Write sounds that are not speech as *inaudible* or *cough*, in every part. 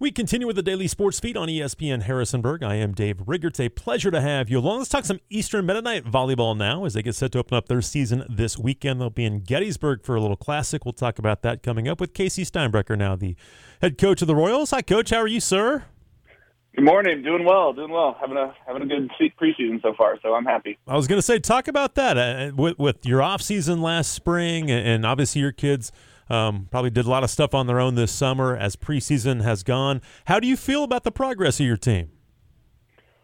We continue with the daily sports feed on ESPN Harrisonburg. I am Dave Rigger. It's a pleasure to have you along. Let's talk some Eastern Mennonite volleyball now as they get set to open up their season this weekend. They'll be in Gettysburg for a little classic. We'll talk about that coming up with Casey Steinbrecher now, the head coach of the Royals. Hi, coach. How are you, sir? Good morning. Doing well. Doing well. Having a having a good se- preseason so far, so I'm happy. I was going to say, talk about that uh, with, with your off season last spring, and, and obviously your kids um, probably did a lot of stuff on their own this summer as preseason has gone. How do you feel about the progress of your team?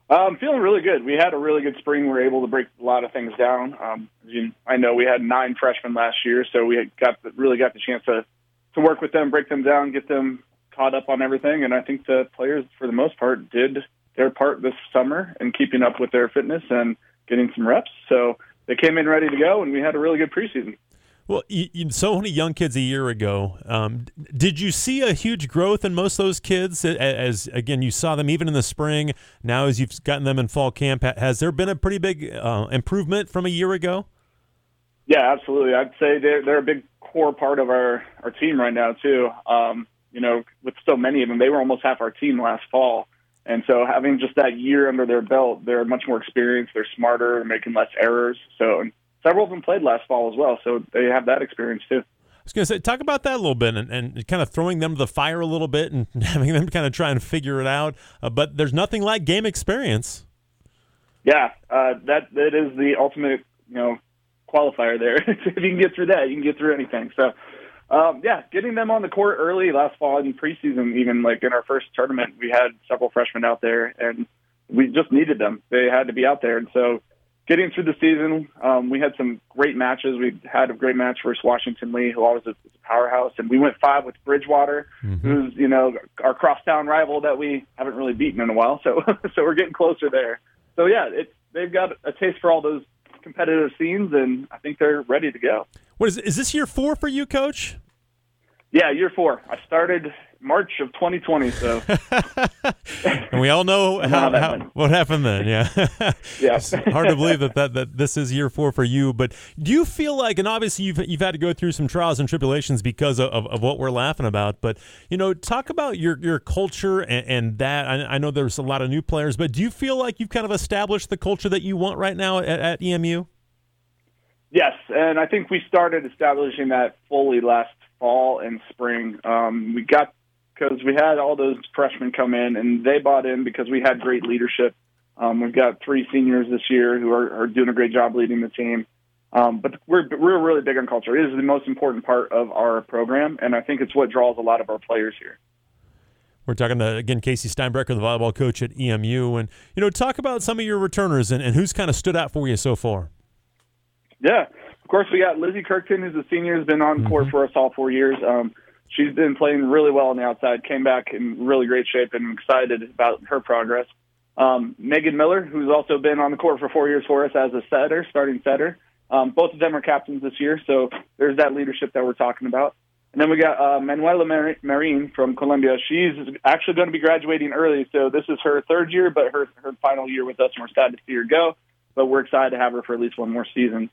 I'm feeling really good. We had a really good spring. We were able to break a lot of things down. Um, you, I know we had nine freshmen last year, so we got the, really got the chance to to work with them, break them down, get them caught up on everything. And I think the players, for the most part, did their part this summer in keeping up with their fitness and getting some reps. So they came in ready to go, and we had a really good preseason. Well, you, you, so many young kids a year ago. Um, did you see a huge growth in most of those kids? As, as again, you saw them even in the spring. Now, as you've gotten them in fall camp, has there been a pretty big uh, improvement from a year ago? Yeah, absolutely. I'd say they're they're a big core part of our our team right now too. Um, you know, with so many of them, they were almost half our team last fall. And so having just that year under their belt, they're much more experienced. They're smarter. Making less errors. So several of them played last fall as well. So they have that experience too. I was going to say, talk about that a little bit and, and kind of throwing them to the fire a little bit and *laughs* having them kind of try and figure it out. Uh, but there's nothing like game experience. Yeah, uh, that that is the ultimate, you know, qualifier there. *laughs* if you can get through that, you can get through anything. So, um, yeah, getting them on the court early last fall in preseason, even like in our first tournament, we had several freshmen out there, and we just needed them. They had to be out there, and so getting through the season, um, we had some great matches. We had a great match versus Washington Lee, who always is a powerhouse, and we went five with Bridgewater, Mm-hmm. who's you know our crosstown rival that we haven't really beaten in a while. So, *laughs* so we're getting closer there. So yeah, it, they've got a taste for all those competitive scenes, and I think they're ready to go. What is is this year four for you, Coach? Yeah, year four. I started March of 2020. So *laughs* and we all know *laughs* how, how how, what happened then. Yeah, *laughs* Yeah. Hard to believe that, that that this is year four for you. But do you feel like, and obviously you've you've had to go through some trials and tribulations because of, of, of what we're laughing about. But you know, talk about your your culture and, and that. I, I know there's a lot of new players, but do you feel like you've kind of established the culture that you want right now at, at EMU? Yes, and I think we started establishing that fully last fall and spring. Um, we got because we had all those freshmen come in, and they bought in because we had great leadership. Um, we've got three seniors this year who are, are doing a great job leading the team. Um, but we're we're really big on culture. It is the most important part of our program, and I think it's what draws a lot of our players here. We're talking to again Casey Steinbrecher, the volleyball coach at EMU, and you know, talk about some of your returners and, and who's kind of stood out for you so far. Yeah, of course we got Lizzie Kirkton, who's a senior, has been on court for us all four years. Um, she's been playing really well on the outside. Came back in really great shape, and excited about her progress. Um, Megan Miller, who's also been on the court for four years for us as a setter, starting setter. Um, both of them are captains this year, so there's that leadership that we're talking about. And then we got uh, Manuela Mar- Marin from Colombia. She's actually going to be graduating early, so this is her third year, but her her final year with us, and we're sad to see her go. But we're excited to have her for at least one more season.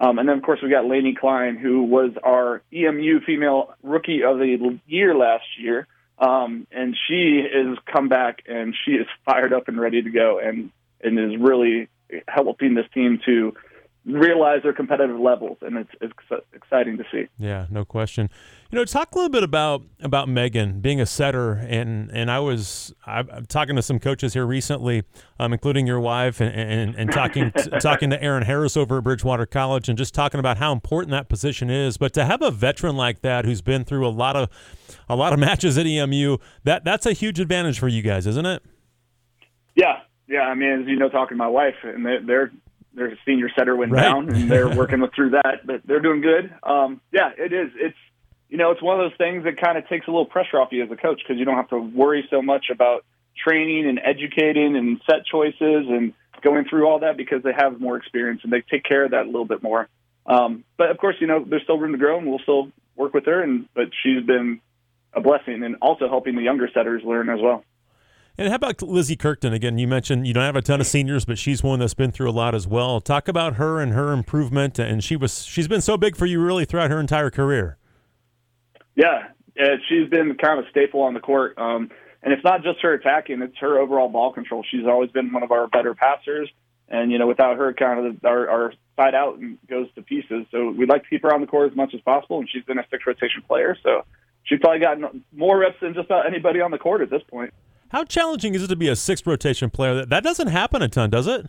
Um, and then, of course, we got Lainey Klein, who was our EMU Female Rookie of the Year last year. Um, and she has come back and she is fired up and ready to go and, and is really helping this team to realize their competitive levels. And it's, it's exciting to see. Yeah, no question. You know, talk a little bit about about Megan being a setter, and and I was I'm talking to some coaches here recently, um, including your wife, and and, and talking *laughs* talking to Aaron Harris over at Bridgewater College, and just talking about how important that position is. But to have a veteran like that who's been through a lot of a lot of *laughs* matches at EMU, that that's a huge advantage for you guys, isn't it? Yeah, yeah. I mean, as you know, talking to my wife, and they're they're, they're senior setter went Right. down, and they're working with, *laughs* through that, but they're doing good. Um, yeah, it is. It's you know, it's one of those things that kind of takes a little pressure off you as a coach because you don't have to worry so much about training and educating and set choices and going through all that because they have more experience and they take care of that a little bit more. Um, but of course, you know, there's still room to grow, and we'll still work with her. And but she's been a blessing, and also helping the younger setters learn as well. And how about Lizzie Kirkton? Again, you mentioned you don't have a ton of seniors, but she's one that's been through a lot as well. Talk about her and her improvement, and she was she's been so big for you really throughout her entire career. Yeah, uh, she's been kind of a staple on the court. Um, and it's not just her attacking; it's her overall ball control. She's always been one of our better passers, and you know, without her, kind of our, our side out and goes to pieces. So we'd like to keep her on the court as much as possible, and she's been a six rotation player, so she's probably gotten more reps than just about anybody on the court at this point. How challenging is it to be a sixth rotation player? That that doesn't happen a ton, does it?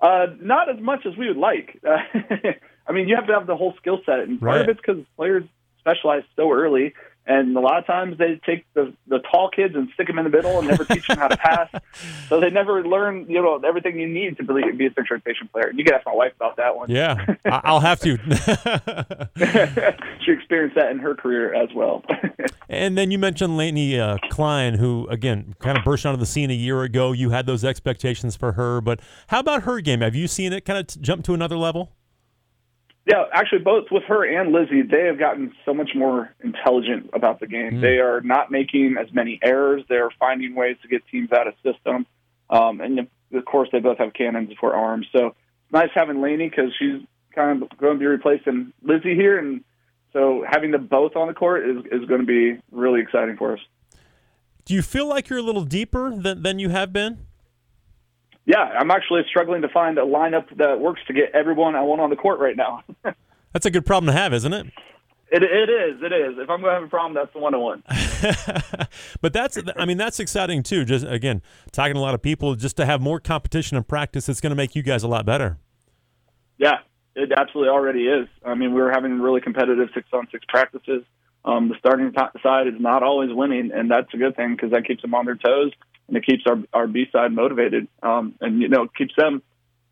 Uh, not as much as we would like. Uh, *laughs* I mean, you have to have the whole skill set, and part Right. of it's because players specialize so early, and a lot of times they take the the tall kids and stick them in the middle and never teach them how to pass. *laughs* So they never learn, you know, everything you need to be, be a six rotation player. You can ask my wife about that one. Yeah, I'll have to. *laughs* *laughs* she experienced that in her career as well. and then you mentioned Lainey uh, Klein, who again kind of burst onto the scene a year ago. You had those expectations for her, but how about her game? Have you seen it kind of jump to another level? Yeah, actually, both with her and Lizzie, they have gotten so much more intelligent about the game. They are not making as many errors. They're finding ways to get teams out of system. Um, and of course, they both have cannons for arms. So it's nice having Lainey because she's kind of going to be replacing Lizzie here. And so having them both on the court is, is going to be really exciting for us. Do you feel like you're a little deeper than, than you have been? Yeah, I'm actually struggling to find a lineup that works to get everyone I want on the court right now. *laughs* That's a good problem to have, isn't it? It, it is. It is. If I'm going to have a problem, that's the one on one. *laughs* but that's I mean that's exciting too. Just again, talking to a lot of people, just to have more competition and practice, it's going to make you guys a lot better. Yeah, it absolutely already is. I mean, we were having really competitive six on six practices. Um, the starting side is not always winning, and that's a good thing because that keeps them on their toes and it keeps our our B side motivated. Um, and you know, keeps them,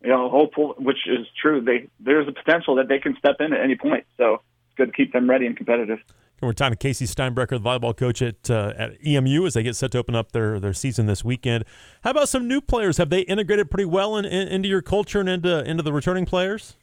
you know, hopeful, which is true. They there's a potential that they can step in at any point. So it's good to keep them ready and competitive. And we're talking to Casey Steinbrecher, the volleyball coach at uh, at EMU, as they get set to open up their their season this weekend. How about some new players? Have they integrated pretty well in, in, into your culture and into into the returning players?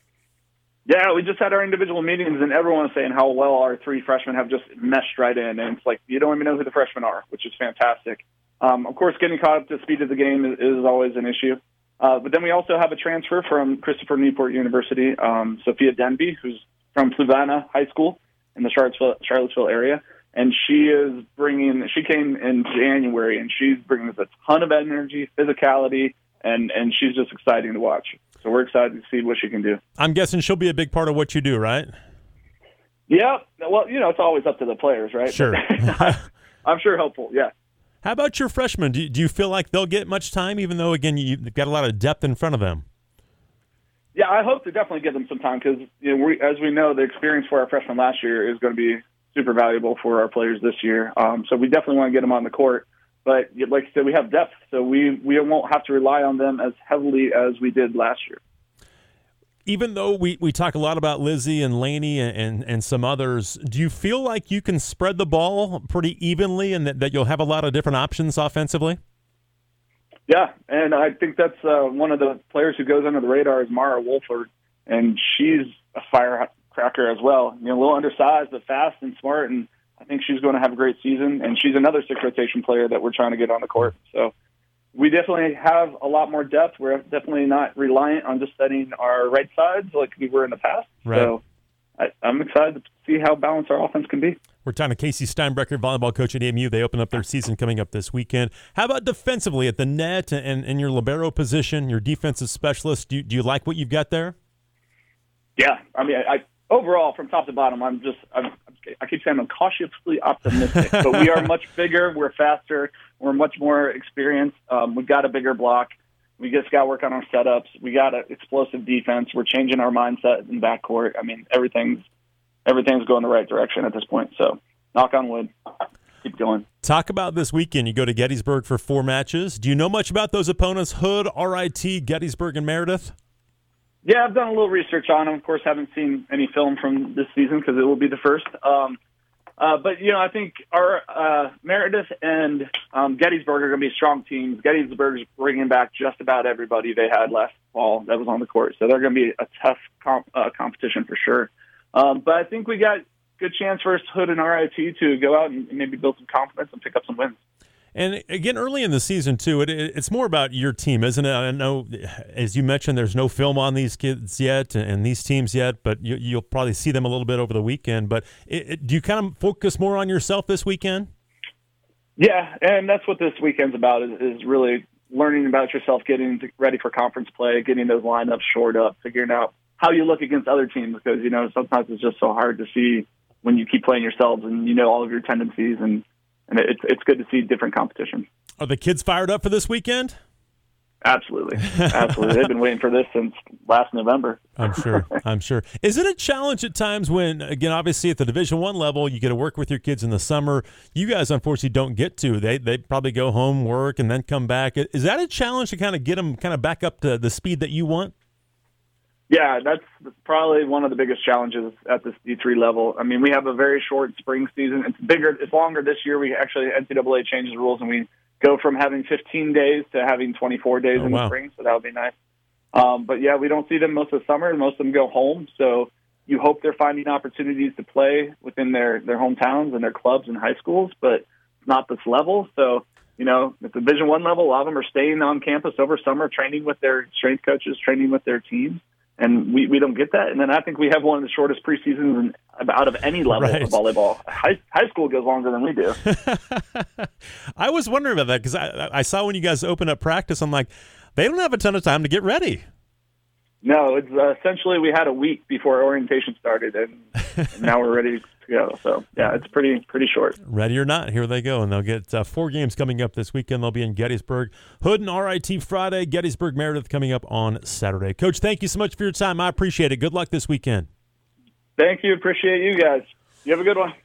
Yeah, we just had our individual meetings, and everyone was saying how well our three freshmen have just meshed right in. And it's like you don't even know who the freshmen are, which is fantastic. Um, of course, getting caught up to speed of the game is, is always an issue. Uh, but then we also have a transfer from Christopher Newport University, um, Sophia Denby, who's from Savannah High School in the Charlottesville, Charlottesville area. And she is bringing, she came in January, and she's bringing us a ton of energy, physicality, and, and she's just exciting to watch. So we're excited to see what she can do. I'm guessing she'll be a big part of what you do, right? Yeah. Well, you know, it's always up to the players, right? Sure. *laughs* I'm sure helpful, Yeah. How about your freshmen? Do you, do you feel like they'll get much time, even though again you've got a lot of depth in front of them? Yeah, I hope to definitely give them some time because, you know, as we know, the experience for our freshmen last year is going to be super valuable for our players this year. Um, so we definitely want to get them on the court. But like I said, we have depth, so we, we won't have to rely on them as heavily as we did last year. Even though we, we talk a lot about Lizzie and Lainey and, and, and some others, do you feel like you can spread the ball pretty evenly and that, that you'll have a lot of different options offensively? Yeah, and I think that's uh, one of the players who goes under the radar is Mara Wolford, and she's a firecracker as well. You know, a little undersized but fast and smart, and I think she's going to have a great season. And she's another six rotation player that we're trying to get on the court. So we definitely have a lot more depth. We're definitely not reliant on just setting our right sides like we were in the past. Right. So I, I'm excited to see how balanced our offense can be. We're talking to Casey Steinbrecher, volleyball coach at EMU. They open up their season coming up this weekend. How about defensively at the net and, and your libero position, your defensive specialist? Do you, do you like what you've got there? Yeah, I mean, I, overall, from top to bottom, I'm just, I'm, I keep saying I'm cautiously optimistic, but we are *laughs* much bigger, we're faster, we're much more experienced. Um, we've got a bigger block. We just got to work on our setups. We got an explosive defense. We're changing our mindset in backcourt. I mean, everything's everything's going the right direction at this point. So, knock on wood. Keep going. Talk about this weekend. You go to Gettysburg for four matches. Do you know much about those opponents? Hood, RIT, Gettysburg, and Meredith? Yeah, I've done a little research on them. Of course, haven't seen any film from this season because it will be the first. Um, uh, but you know, I think our uh, Meredith and um, Gettysburg are going to be strong teams. Gettysburg's bringing back just about everybody they had last fall that was on the court, so they're going to be a tough comp- uh, competition for sure. Um, but I think we got good chance for Hood and RIT to go out and maybe build some confidence and pick up some wins. And again, early in the season too, it, it, it's more about your team, isn't it? I know, as you mentioned, there's no film on these kids yet and, and these teams yet, but you, you'll probably see them a little bit over the weekend. But it, do you kind of focus more on yourself this weekend? Yeah, and that's what this weekend's about is, is really learning about yourself, getting ready for conference play, getting those lineups shored up, figuring out how you look against other teams because you know sometimes it's just so hard to see when you keep playing yourselves and you know all of your tendencies and and it's it's good to see different competition. Are the kids fired up for this weekend? Absolutely, absolutely. They've been waiting for this since last November. I'm sure. *laughs* I'm sure. Is it a challenge at times when, again, obviously at the Division One level, you get to work with your kids in the summer. You guys, unfortunately, don't get to. They they probably go home, work, and then come back. Is that a challenge to kind of get them kind of back up to the speed that you want? Yeah, that's probably one of the biggest challenges at this D3 level. I mean, we have a very short spring season. It's bigger, it's longer this year. We actually NCAA changes the rules and we go from having 15 days to having 24 days oh, in wow. the spring, so that would be nice. Um, but yeah, we don't see them most of the summer. And most of them go home, so you hope they're finding opportunities to play within their their hometowns and their clubs and high schools, but it's not this level. So you know, at the Division One level, a lot of them are staying on campus over summer, training with their strength coaches, training with their teams, and we, we don't get that. And then I think we have one of the shortest preseasons in, out of any level Right. of volleyball. High, high school goes longer than we do. *laughs* I was wondering about that because I, I saw when you guys opened up practice, I'm like, they don't have a ton of time to get ready. No, it's uh, essentially we had a week before orientation started, and, and now we're ready to go. So yeah, it's pretty pretty short. Ready or not, here they go. And they'll get uh, four games coming up this weekend. They'll be in Gettysburg. Hood and RIT Friday, Gettysburg Meredith coming up on Saturday. Coach, thank you so much for your time. I appreciate it. Good luck this weekend. Thank you, appreciate you guys. You have a good one.